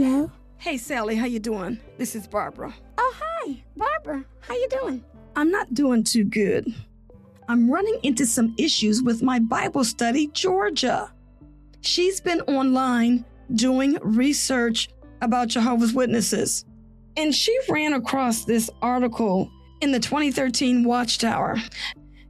Hello? Hey, Sally, how you doing? This is Barbara. Oh, hi, Barbara. How you doing? I'm not doing too good. I'm running into some issues with my Bible study, Georgia. She's been online doing research about Jehovah's Witnesses, and she ran across this article in the 2013 Watchtower.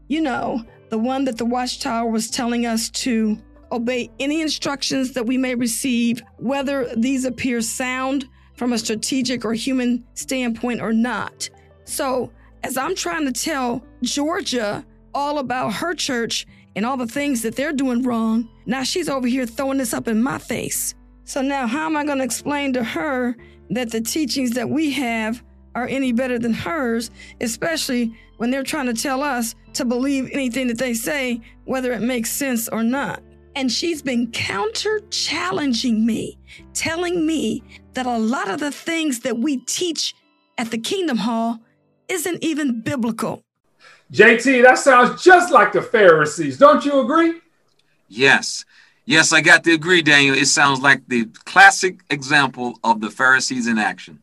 You know, the one that the Watchtower was telling us to obey any instructions that we may receive, whether these appear sound from a strategic or human standpoint or not. So, as I'm trying to tell Georgia all about her church and all the things that they're doing wrong, now she's over here throwing this up in my face. So, now how am I going to explain to her that the teachings that we have are any better than hers, especially when they're trying to tell us to believe anything that they say, whether it makes sense or not? And she's been counter challenging me, telling me that a lot of the things that we teach at the Kingdom Hall isn't even biblical. JT, that sounds just like the Pharisees. Don't you agree? Yes. Yes, I got to agree, Daniel. It sounds like the classic example of the Pharisees in action.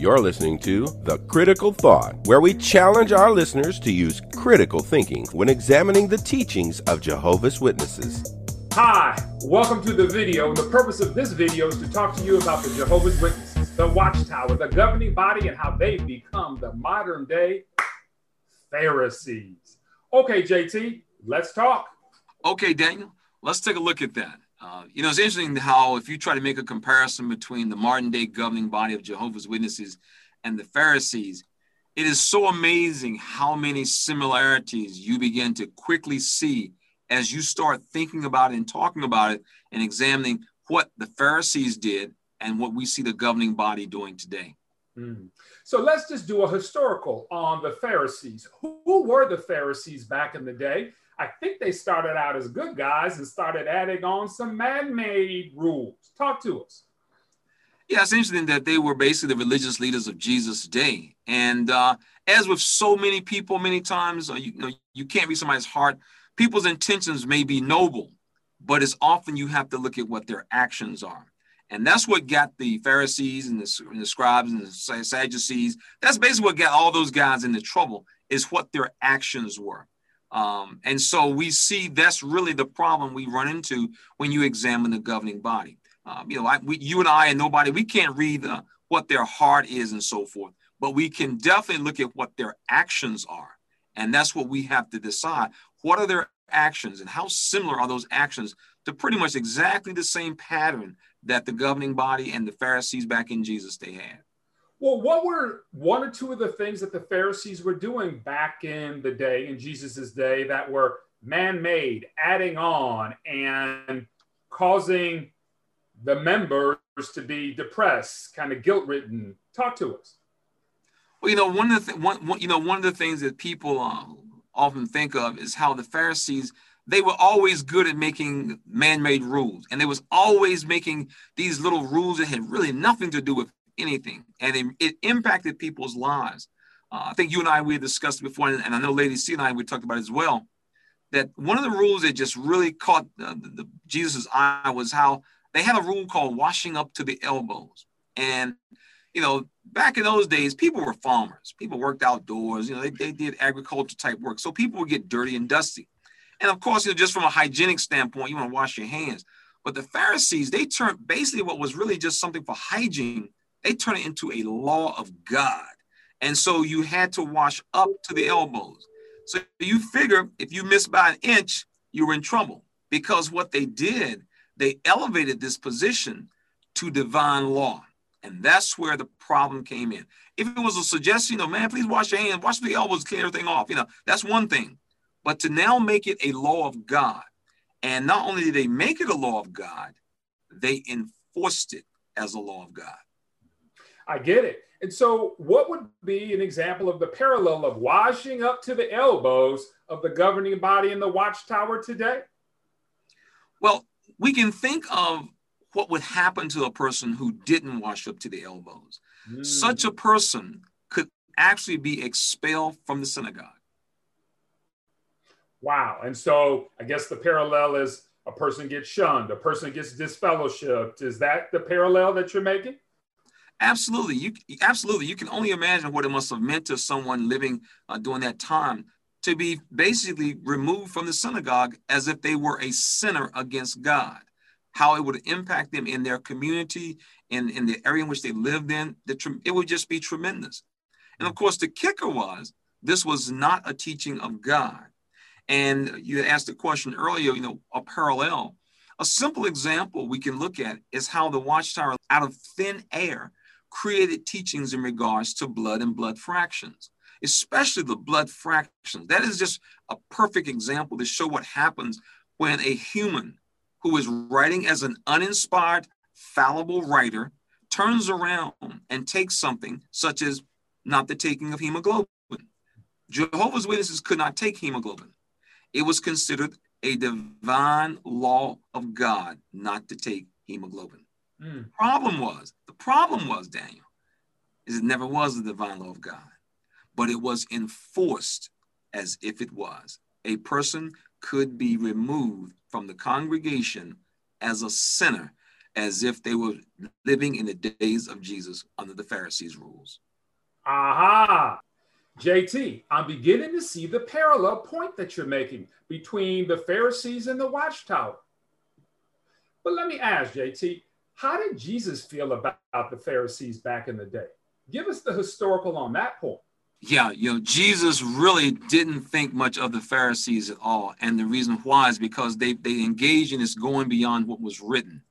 You're listening to The Critical Thought, where we challenge our listeners to use critical thinking when examining the teachings of Jehovah's Witnesses. Hi, welcome to the video. The purpose of this video is to talk to you about the Jehovah's Witnesses, the Watchtower, the governing body, and how they've become the modern day Pharisees. Okay, JT, let's talk. Okay, Daniel, let's take a look at that. Uh, you know, it's interesting how if you try to make a comparison between the modern day governing body of Jehovah's Witnesses and the Pharisees, it is so amazing how many similarities you begin to quickly see as you start thinking about it and talking about it and examining what the Pharisees did and what we see the governing body doing today. Mm. So let's just do a historical on the Pharisees. Who were the Pharisees back in the day? I think they started out as good guys and started adding on some man made rules. Talk to us. Yeah, it's interesting that they were basically the religious leaders of Jesus' day. And uh, as with so many people, many times, uh, you, you, know, you can't read somebody's heart. People's intentions may be noble, but it's often you have to look at what their actions are. And that's what got the Pharisees and the, and the scribes and the Sadducees. That's basically what got all those guys into trouble is what their actions were. Um, and so we see that's really the problem we run into when you examine the governing body. Um, you know, I, we, you and I and nobody, we can't read uh, what their heart is and so forth, but we can definitely look at what their actions are. And that's what we have to decide. What are their actions and how similar are those actions to pretty much exactly the same pattern that the governing body and the Pharisees back in Jesus they had? Well, what were one or two of the things that the Pharisees were doing back in the day, in Jesus's day, that were man made, adding on, and causing the members to be depressed, kind of guilt ridden? Talk to us. Well, you know, one of the th- one, one, you know one of the things that people uh, often think of is how the Pharisees they were always good at making man-made rules, and they was always making these little rules that had really nothing to do with anything, and it, it impacted people's lives. Uh, I think you and I we discussed before, and I know Lady C and I we talked about as well. That one of the rules that just really caught the, the Jesus's eye was how they had a rule called washing up to the elbows, and you know back in those days people were farmers, people worked outdoors, you know they, they did agriculture type work, so people would get dirty and dusty, and of course you know just from a hygienic standpoint you want to wash your hands. But the Pharisees, they turned basically what was really just something for hygiene they turn it into a law of God. And so you had to wash up to the elbows. So you figure if you missed by an inch, you were in trouble because what they did, they elevated this position to divine law. And that's where the problem came in. If it was a suggestion, you know, man, please wash your hands, wash the elbows, clean everything off, you know, that's one thing. But to now make it a law of God, and not only did they make it a law of God, they enforced it as a law of God. I get it. And so, what would be an example of the parallel of washing up to the elbows of the governing body in the watchtower today? Well, we can think of what would happen to a person who didn't wash up to the elbows. Mm. Such a person could actually be expelled from the synagogue. Wow. And so, I guess the parallel is a person gets shunned, a person gets disfellowshipped. Is that the parallel that you're making? Absolutely, you absolutely you can only imagine what it must have meant to someone living uh, during that time to be basically removed from the synagogue as if they were a sinner against God. How it would impact them in their community, in, in the area in which they lived in, the, it would just be tremendous. And of course, the kicker was this was not a teaching of God. And you asked the question earlier, you know, a parallel. A simple example we can look at is how the Watchtower, out of thin air, created teachings in regards to blood and blood fractions, especially the blood fractions. That is just a perfect example to show what happens when a human who is writing as an uninspired, fallible writer turns around and takes something such as not the taking of hemoglobin. Jehovah's Witnesses could not take hemoglobin. It was considered a divine law of God not to take hemoglobin. Mm. Problem was, problem was, Daniel, is it never was the divine law of God, but it was enforced as if it was. A person could be removed from the congregation as a sinner, as if they were living in the days of Jesus under the Pharisees' rules. Aha! JT, I'm beginning to see the parallel point that you're making between the Pharisees and the Watchtower. But let me ask, JT, how did Jesus feel about the Pharisees back in the day? Give us the historical on that point. Yeah, you know, Jesus really didn't think much of the Pharisees at all. And the reason why is because they, they engage in this going beyond what was written.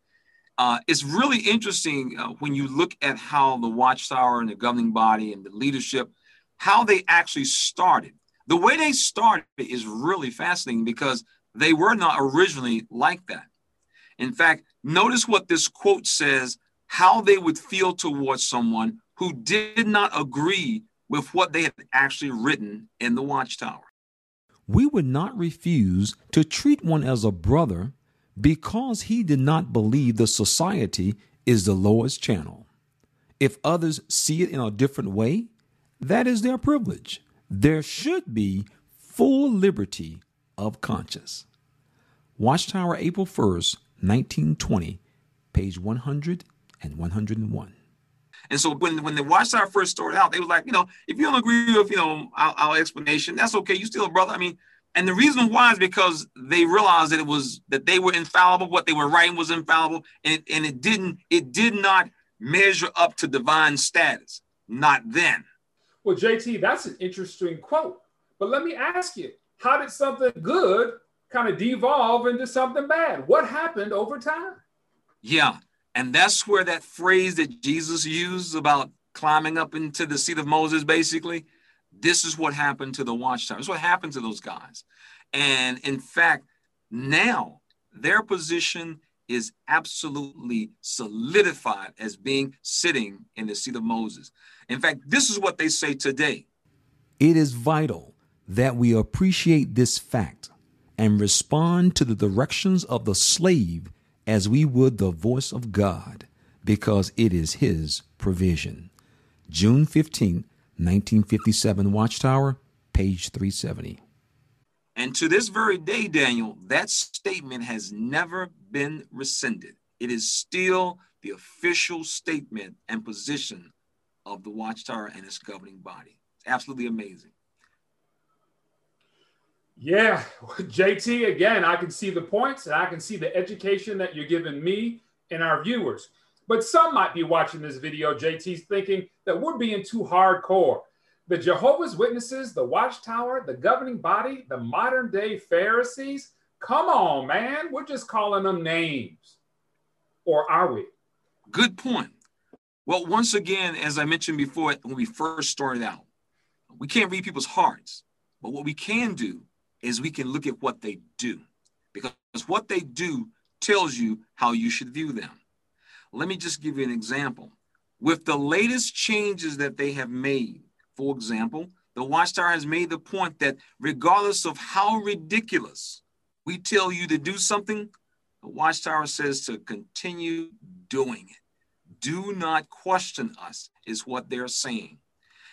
Uh, it's really interesting uh, when you look at how the Watchtower and the governing body and the leadership, how they actually started. The way they started is really fascinating because they were not originally like that. In fact, notice what this quote says how they would feel towards someone who did not agree with what they had actually written in the Watchtower. We would not refuse to treat one as a brother because he did not believe the society is the lowest channel. If others see it in a different way, that is their privilege. There should be full liberty of conscience. Watchtower, April 1st, 1920, page 100 and 101. And so when, when the Watchtower first started out, they was like, you know, if you don't agree with, you know, our, our explanation, that's okay. You still a brother. I mean, and the reason why is because they realized that it was that they were infallible, what they were writing was infallible, and it, and it didn't, it did not measure up to divine status. Not then. Well, JT, that's an interesting quote. But let me ask you, how did something good kind of devolve into something bad. What happened over time? Yeah. And that's where that phrase that Jesus used about climbing up into the seat of Moses, basically, this is what happened to the watchtower. This is what happened to those guys. And in fact, now their position is absolutely solidified as being sitting in the seat of Moses. In fact, this is what they say today. It is vital that we appreciate this fact and respond to the directions of the slave as we would the voice of God, because it is His provision. June 15, 1957, Watchtower, page 370. And to this very day, Daniel, that statement has never been rescinded. It is still the official statement and position of the Watchtower and its governing body. It's absolutely amazing. Yeah, JT, again, I can see the points and I can see the education that you're giving me and our viewers. But some might be watching this video, JT's thinking that we're being too hardcore. The Jehovah's Witnesses, the Watchtower, the governing body, the modern day Pharisees, come on, man. We're just calling them names. Or are we? Good point. Well, once again, as I mentioned before, when we first started out, we can't read people's hearts. But what we can do is we can look at what they do because what they do tells you how you should view them. Let me just give you an example. With the latest changes that they have made, for example, the Watchtower has made the point that regardless of how ridiculous we tell you to do something, the Watchtower says to continue doing it. Do not question us, is what they're saying.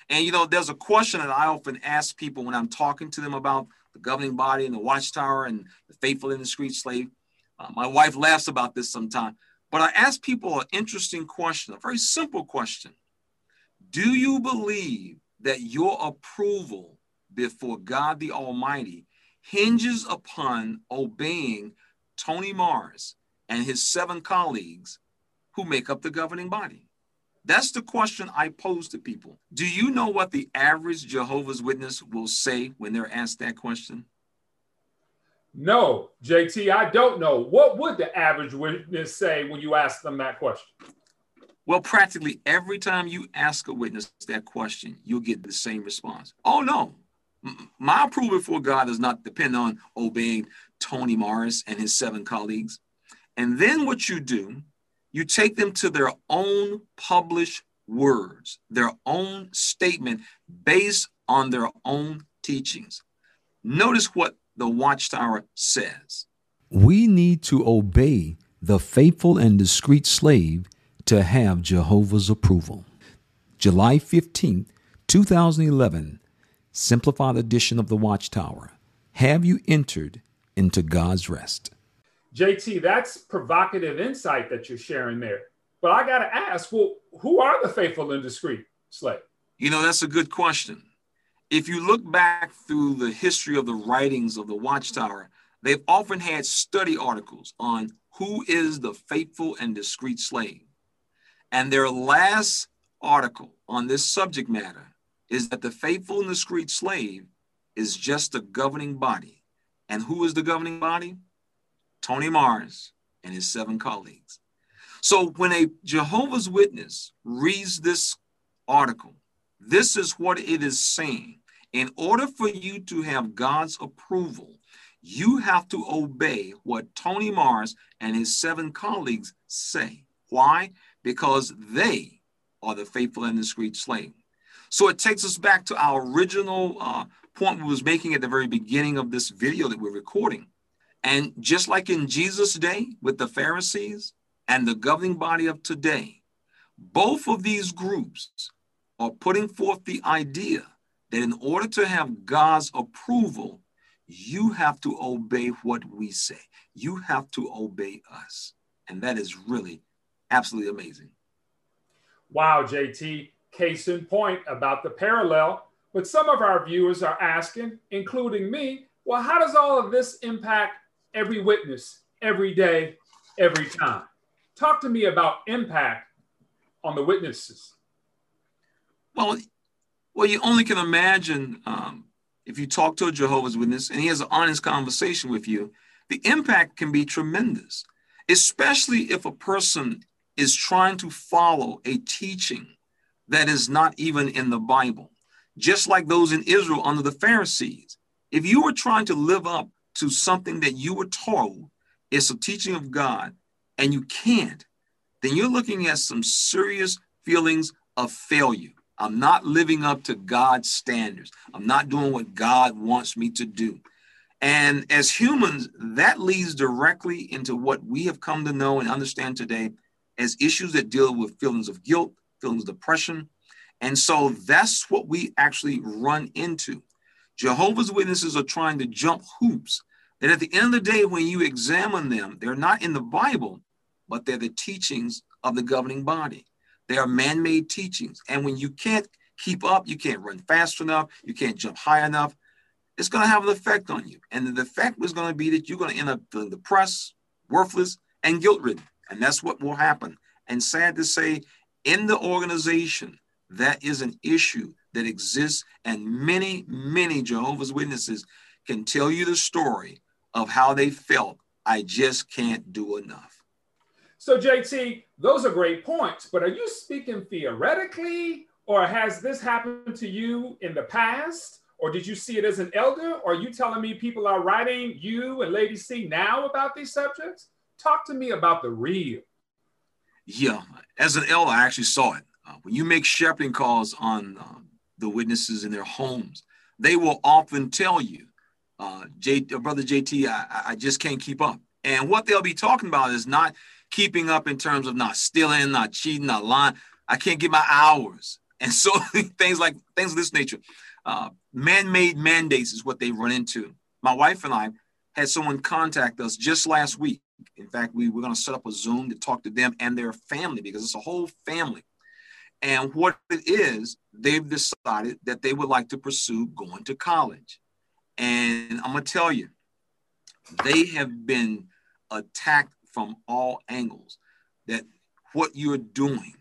And you know, there's a question that I often ask people when I'm talking to them about the governing body and the watchtower and the faithful and discreet slave. Uh, my wife laughs about this sometimes, but I ask people an interesting question, a very simple question. Do you believe that your approval before God the Almighty hinges upon obeying Tony Morris and his seven colleagues who make up the governing body? That's the question I pose to people. Do you know what the average Jehovah's Witness will say when they're asked that question? No, JT, I don't know. What would the average witness say when you ask them that question? Well, practically every time you ask a witness that question, you'll get the same response. Oh, no. My approval for God does not depend on obeying Tony Morris and his seven colleagues. And then what you do, you take them to their own published words, their own statement based on their own teachings. Notice what the Watchtower says. We need to obey the faithful and discreet slave to have Jehovah's approval. July 15th, 2011, simplified edition of the Watchtower. Have you entered into God's rest? JT, that's provocative insight that you're sharing there. But I got to ask, well, who are the faithful and discreet slave? You know, that's a good question. If you look back through the history of the writings of the Watchtower, they've often had study articles on who is the faithful and discreet slave. And their last article on this subject matter is that the faithful and discreet slave is just a governing body. And who is the governing body? Tony Morris and his seven colleagues. So when a Jehovah's Witness reads this article, this is what it is saying. In order for you to have God's approval, you have to obey what Tony Morris and his seven colleagues say. Why? Because they are the faithful and discreet slave. So it takes us back to our original uh, point we was making at the very beginning of this video that we're recording. And just like in Jesus' day with the Pharisees and the governing body of today, both of these groups are putting forth the idea that in order to have God's approval, you have to obey what we say. You have to obey us. And that is really absolutely amazing. Wow, JT. Case in point about the parallel. But some of our viewers are asking, including me, well, how does all of this impact every witness, every day, every time? Talk to me about impact on the witnesses. Well, well, you only can imagine um, if you talk to a Jehovah's Witness and he has an honest conversation with you, the impact can be tremendous, especially if a person is trying to follow a teaching that is not even in the Bible, just like those in Israel under the Pharisees. If you were trying to live up to something that you were told is a teaching of God and you can't, then you're looking at some serious feelings of failure. I'm not living up to God's standards. I'm not doing what God wants me to do. And as humans, that leads directly into what we have come to know and understand today as issues that deal with feelings of guilt, feelings of depression. And so that's what we actually run into. Jehovah's Witnesses are trying to jump hoops that at the end of the day, when you examine them, they're not in the Bible, but they're the teachings of the governing body. They are man made teachings. And when you can't keep up, you can't run fast enough, you can't jump high enough, it's going to have an effect on you. And the effect is going to be that you're going to end up feeling depressed, worthless, and guilt ridden. And that's what will happen. And sad to say, in the organization, that is an issue that exists. And many, many Jehovah's Witnesses can tell you the story of how they felt. I just can't do enough. So, JT, those are great points, but are you speaking theoretically, or has this happened to you in the past? Or did you see it as an elder? Or are you telling me people are writing you and Lady C now about these subjects? Talk to me about the real. Yeah, as an elder, I actually saw it. Uh, when you make shepherding calls on uh, the witnesses in their homes, they will often tell you, uh, J, uh, Brother JT, I, I just can't keep up. And what they'll be talking about is not keeping up in terms of not stealing, not cheating, not lying. I can't get my hours. And so things like things of this nature. Uh, man-made mandates is what they run into. My wife and I had someone contact us just last week In fact, we, we're going to set up a Zoom to talk to them and their family because it's a whole family. And what it is, they've decided that they would like to pursue going to college. And I'm going to tell you, they have been attacked from all angles that what you're doing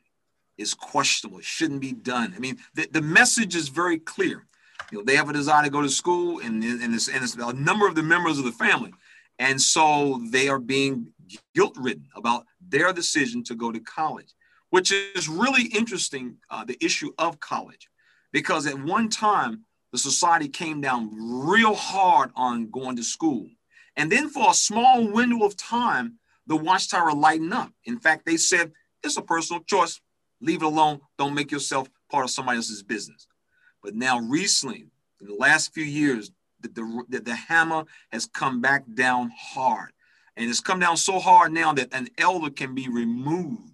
is questionable, it shouldn't be done. I mean, the, the message is very clear. You know, they have a desire to go to school, and, and, it's, and it's a number of the members of the family. And so they are being guilt ridden about their decision to go to college, which is really interesting uh, the issue of college, because at one time, the society came down real hard on going to school. And then for a small window of time, the watchtower lightened up. In fact, they said, it's a personal choice. Leave it alone. Don't make yourself part of somebody else's business. But now, recently, in the last few years, the, the, the hammer has come back down hard. And it's come down so hard now that an elder can be removed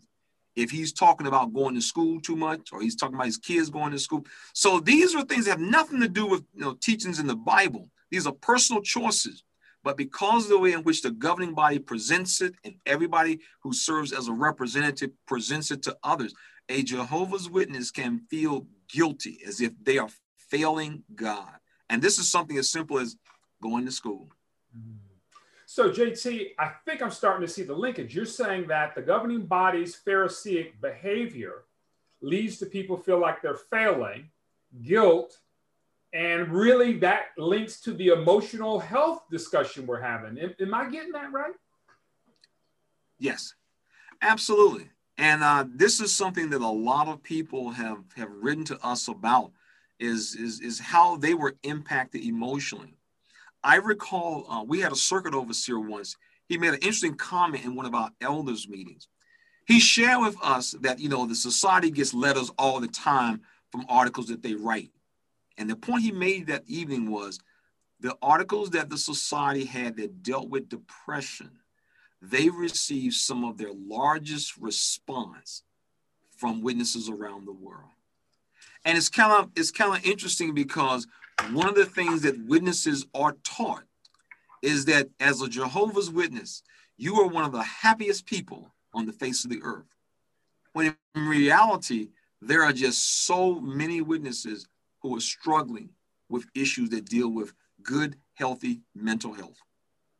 if he's talking about going to school too much or he's talking about his kids going to school. So these are things that have nothing to do with you know, teachings in the Bible. These are personal choices. But because of the way in which the governing body presents it and everybody who serves as a representative presents it to others, a Jehovah's Witness can feel guilty as if they are failing God. And this is something as simple as going to school. Mm-hmm. So, JT, I think I'm starting to see the linkage. You're saying that the governing body's Pharisaic behavior leads to people feel like they're failing, guilt, and really, that links to the emotional health discussion we're having. Am, am I getting that right? Yes, absolutely. And uh, this is something that a lot of people have, have written to us about is, is, is how they were impacted emotionally. I recall uh, we had a circuit overseer once. He made an interesting comment in one of our elders meetings. He shared with us that, you know, the society gets letters all the time from articles that they write. And the point he made that evening was the articles that the society had that dealt with depression, they received some of their largest response from witnesses around the world. And it's kind of it's kind of interesting because one of the things that witnesses are taught is that as a Jehovah's Witness, you are one of the happiest people on the face of the earth. When in reality, there are just so many witnesses who are struggling with issues that deal with good, healthy mental health.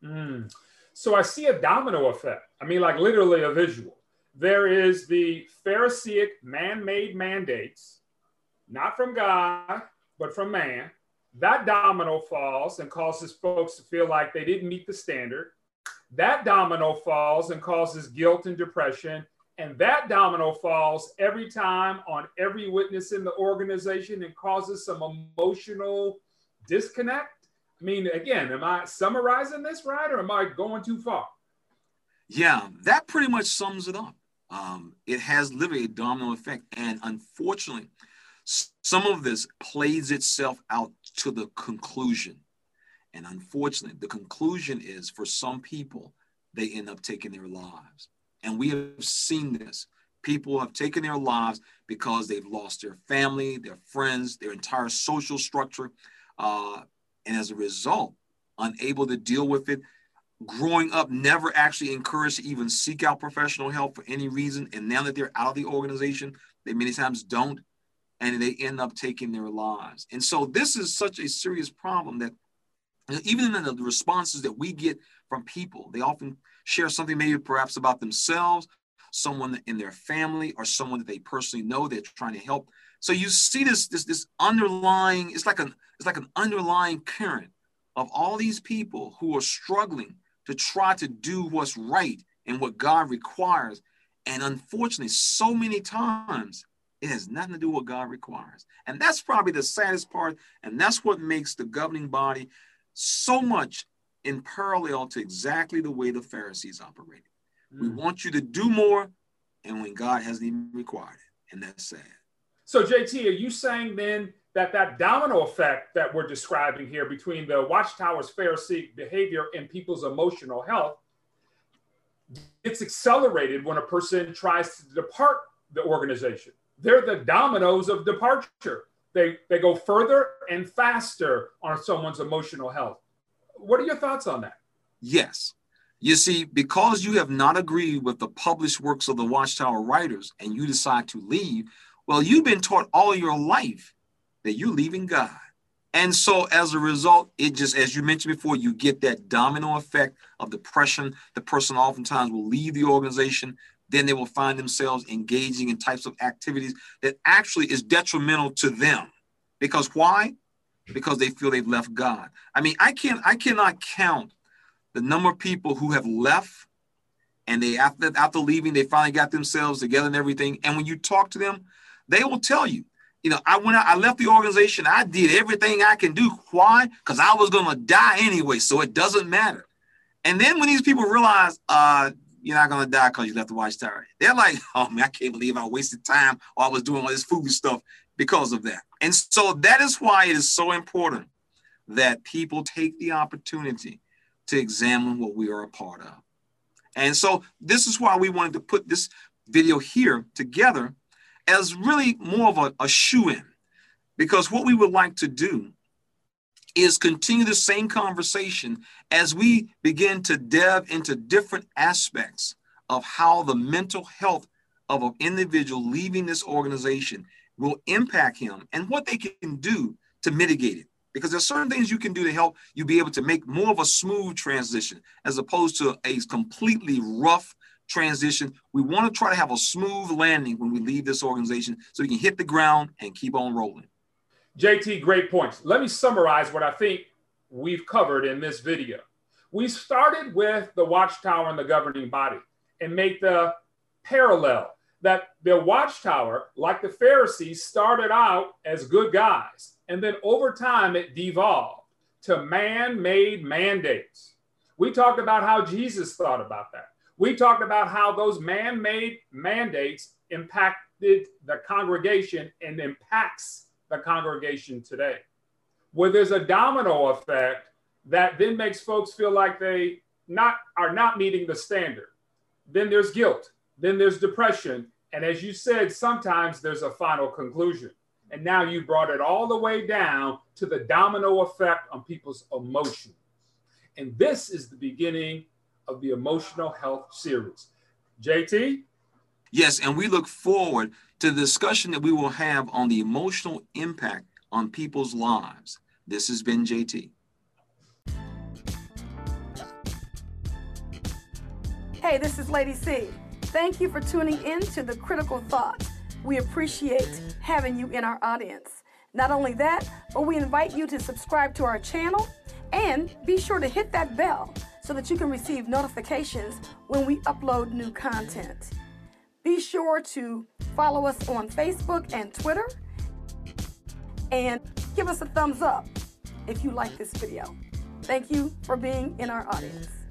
Mm. So I see a domino effect. I mean, like literally a visual. There is the Pharisaic man made mandates, not from God, but from man. That domino falls and causes folks to feel like they didn't meet the standard. That domino falls and causes guilt and depression. And that domino falls every time on every witness in the organization and causes some emotional disconnect. I mean, again, am I summarizing this right or am I going too far? Yeah, that pretty much sums it up. Um, it has literally a domino effect. And unfortunately, some of this plays itself out to the conclusion. And unfortunately, the conclusion is for some people, they end up taking their lives. And we have seen this. People have taken their lives because they've lost their family, their friends, their entire social structure. Uh, and as a result, unable to deal with it, growing up, never actually encouraged to even seek out professional help for any reason. And now that they're out of the organization, they many times don't, and they end up taking their lives. And so this is such a serious problem that even in the responses that we get from people, they often share something maybe perhaps about themselves, someone in their family, or someone that they personally know they're trying to help. So you see this this this underlying it's like an it's like an underlying current of all these people who are struggling to try to do what's right and what God requires. And unfortunately, so many times it has nothing to do with what God requires. And that's probably the saddest part. And that's what makes the governing body so much in parallel to exactly the way the Pharisees operated. Mm. We want you to do more, and when God hasn't even required it, and that's sad. So, JT, are you saying then that that domino effect that we're describing here between the Watchtower's Pharisee behavior and people's emotional health it's accelerated when a person tries to depart the organization? They're the dominoes of departure. They, they go further and faster on someone's emotional health. What are your thoughts on that? Yes. You see, because you have not agreed with the published works of the Watchtower writers and you decide to leave, well, you've been taught all your life that you're leaving God. And so as a result, it just, as you mentioned before, you get that domino effect of depression. The person oftentimes will leave the organization. Then they will find themselves engaging in types of activities that actually is detrimental to them. Because why? Because they feel they've left God. I mean, I can't, I cannot count the number of people who have left and they after after leaving they finally got themselves together and everything and when you talk to them they will tell you you know i went out i left the organization i did everything i can do why because i was to die anyway so it doesn't matter and then when these people realize uh you're not to die because you left the watchtower they're like oh man i can't believe i wasted time while i was doing all this food stuff because of that and so that is why it is so important that people take the opportunity to examine what we are a part of. And so this is why we wanted to put this video here together as really more of a, a shoe in, because what we would like to do is continue the same conversation as we begin to delve into different aspects of how the mental health of an individual leaving this organization will impact him and what they can do to mitigate it because there's certain things you can do to help you be able to make more of a smooth transition as opposed to a completely rough transition. We want to try to have a smooth landing when we leave this organization so we can hit the ground and keep on rolling. JT, great points. Let me summarize what I think we've covered in this video. We started with the watchtower and the governing body and make the parallel that the watchtower, like the Pharisees, started out as good guys and then over time, it devolved to man made mandates. We talked about how Jesus thought about that. We talked about how those man made mandates impacted the congregation and impacts the congregation today. Where there's a domino effect that then makes folks feel like they not are not meeting the standard. Then there's guilt, then there's depression, and as you said, sometimes there's a final conclusion. And now you brought it all the way down to the domino effect on people's emotions. And this is the beginning of the emotional health series. JT? Yes, and we look forward to the discussion that we will have on the emotional impact on people's lives. This has been JT. Hey, this is Lady C. Thank you for tuning in to the Critical Thought. We appreciate having you in our audience. Not only that, but we invite you to subscribe to our channel and be sure to hit that bell so that you can receive notifications when we upload new content. Be sure to follow us on Facebook and Twitter and give us a thumbs up if you like this video. Thank you for being in our audience.